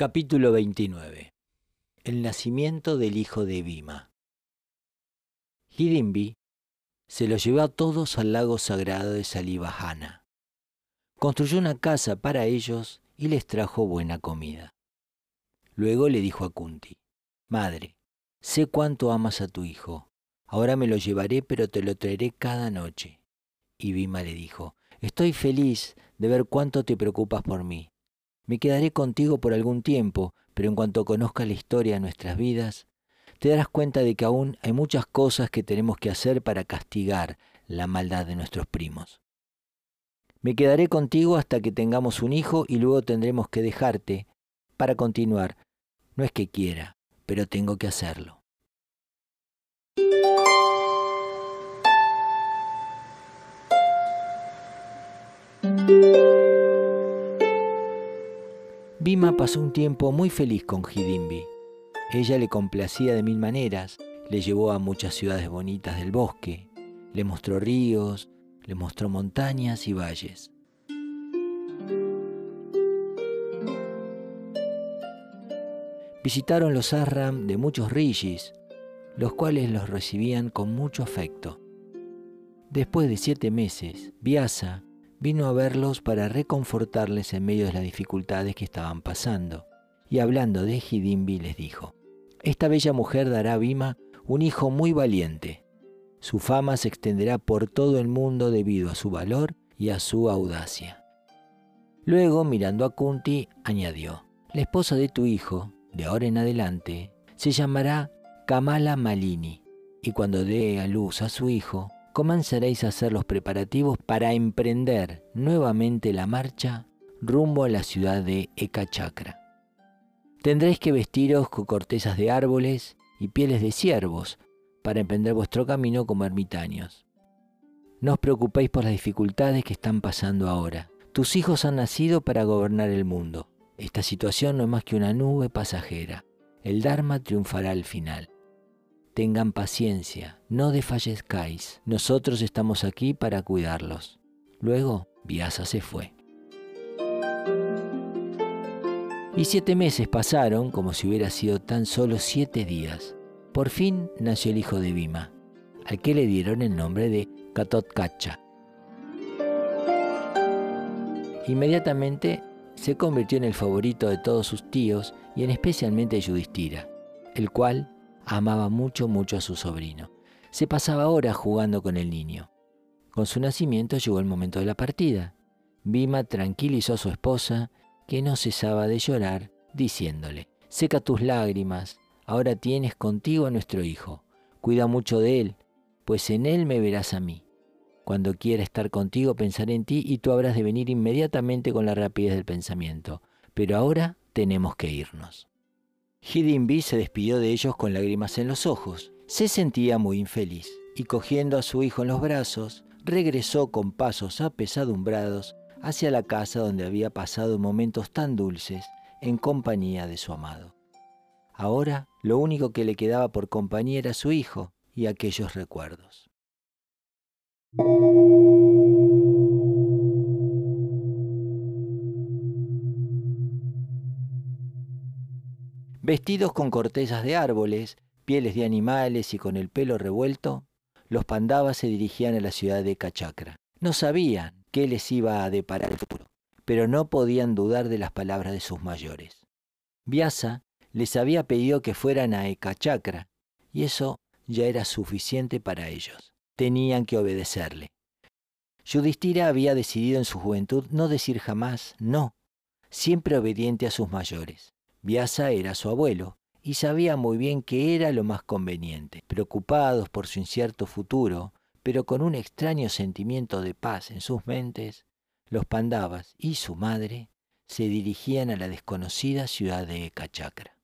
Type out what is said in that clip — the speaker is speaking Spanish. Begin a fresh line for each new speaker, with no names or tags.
Capítulo 29 El nacimiento del hijo de Bhima Hidimbi se los llevó a todos al lago sagrado de Salivajana. Construyó una casa para ellos y les trajo buena comida. Luego le dijo a Kunti, Madre, sé cuánto amas a tu hijo. Ahora me lo llevaré, pero te lo traeré cada noche. Y Bhima le dijo, Estoy feliz de ver cuánto te preocupas por mí. Me quedaré contigo por algún tiempo, pero en cuanto conozcas la historia de nuestras vidas, te darás cuenta de que aún hay muchas cosas que tenemos que hacer para castigar la maldad de nuestros primos. Me quedaré contigo hasta que tengamos un hijo y luego tendremos que dejarte para continuar. No es que quiera, pero tengo que hacerlo. Bima pasó un tiempo muy feliz con Hidimbi. Ella le complacía de mil maneras, le llevó a muchas ciudades bonitas del bosque, le mostró ríos, le mostró montañas y valles. Visitaron los ashram de muchos rishis, los cuales los recibían con mucho afecto. Después de siete meses, Vyasa vino a verlos para reconfortarles en medio de las dificultades que estaban pasando. Y hablando de Hidimbi les dijo, Esta bella mujer dará a Bima un hijo muy valiente. Su fama se extenderá por todo el mundo debido a su valor y a su audacia. Luego, mirando a Kunti, añadió, La esposa de tu hijo, de ahora en adelante, se llamará Kamala Malini, y cuando dé a luz a su hijo, comenzaréis a hacer los preparativos para emprender nuevamente la marcha rumbo a la ciudad de Ekachakra. Tendréis que vestiros con cortezas de árboles y pieles de ciervos para emprender vuestro camino como ermitaños. No os preocupéis por las dificultades que están pasando ahora. Tus hijos han nacido para gobernar el mundo. Esta situación no es más que una nube pasajera. El Dharma triunfará al final. Tengan paciencia, no desfallezcáis, nosotros estamos aquí para cuidarlos. Luego, Vyasa se fue. Y siete meses pasaron como si hubiera sido tan solo siete días. Por fin nació el hijo de Bhima, al que le dieron el nombre de Katotkacha. Inmediatamente se convirtió en el favorito de todos sus tíos y en especialmente Yudhishthira, el cual amaba mucho, mucho a su sobrino. Se pasaba horas jugando con el niño. Con su nacimiento llegó el momento de la partida. Bima tranquilizó a su esposa, que no cesaba de llorar, diciéndole, Seca tus lágrimas, ahora tienes contigo a nuestro hijo. Cuida mucho de él, pues en él me verás a mí. Cuando quiera estar contigo pensaré en ti y tú habrás de venir inmediatamente con la rapidez del pensamiento. Pero ahora tenemos que irnos. Hidimbi se despidió de ellos con lágrimas en los ojos. Se sentía muy infeliz y cogiendo a su hijo en los brazos, regresó con pasos apesadumbrados hacia la casa donde había pasado momentos tan dulces en compañía de su amado. Ahora lo único que le quedaba por compañía era su hijo y aquellos recuerdos. Vestidos con cortezas de árboles, pieles de animales y con el pelo revuelto, los pandavas se dirigían a la ciudad de Kachakra. No sabían qué les iba a deparar el futuro, pero no podían dudar de las palabras de sus mayores. Vyasa les había pedido que fueran a Ekachakra, y eso ya era suficiente para ellos. Tenían que obedecerle. Yudhishthira había decidido en su juventud no decir jamás no, siempre obediente a sus mayores. Vyasa era su abuelo y sabía muy bien que era lo más conveniente. Preocupados por su incierto futuro, pero con un extraño sentimiento de paz en sus mentes, los Pandavas y su madre se dirigían a la desconocida ciudad de Ekachakra.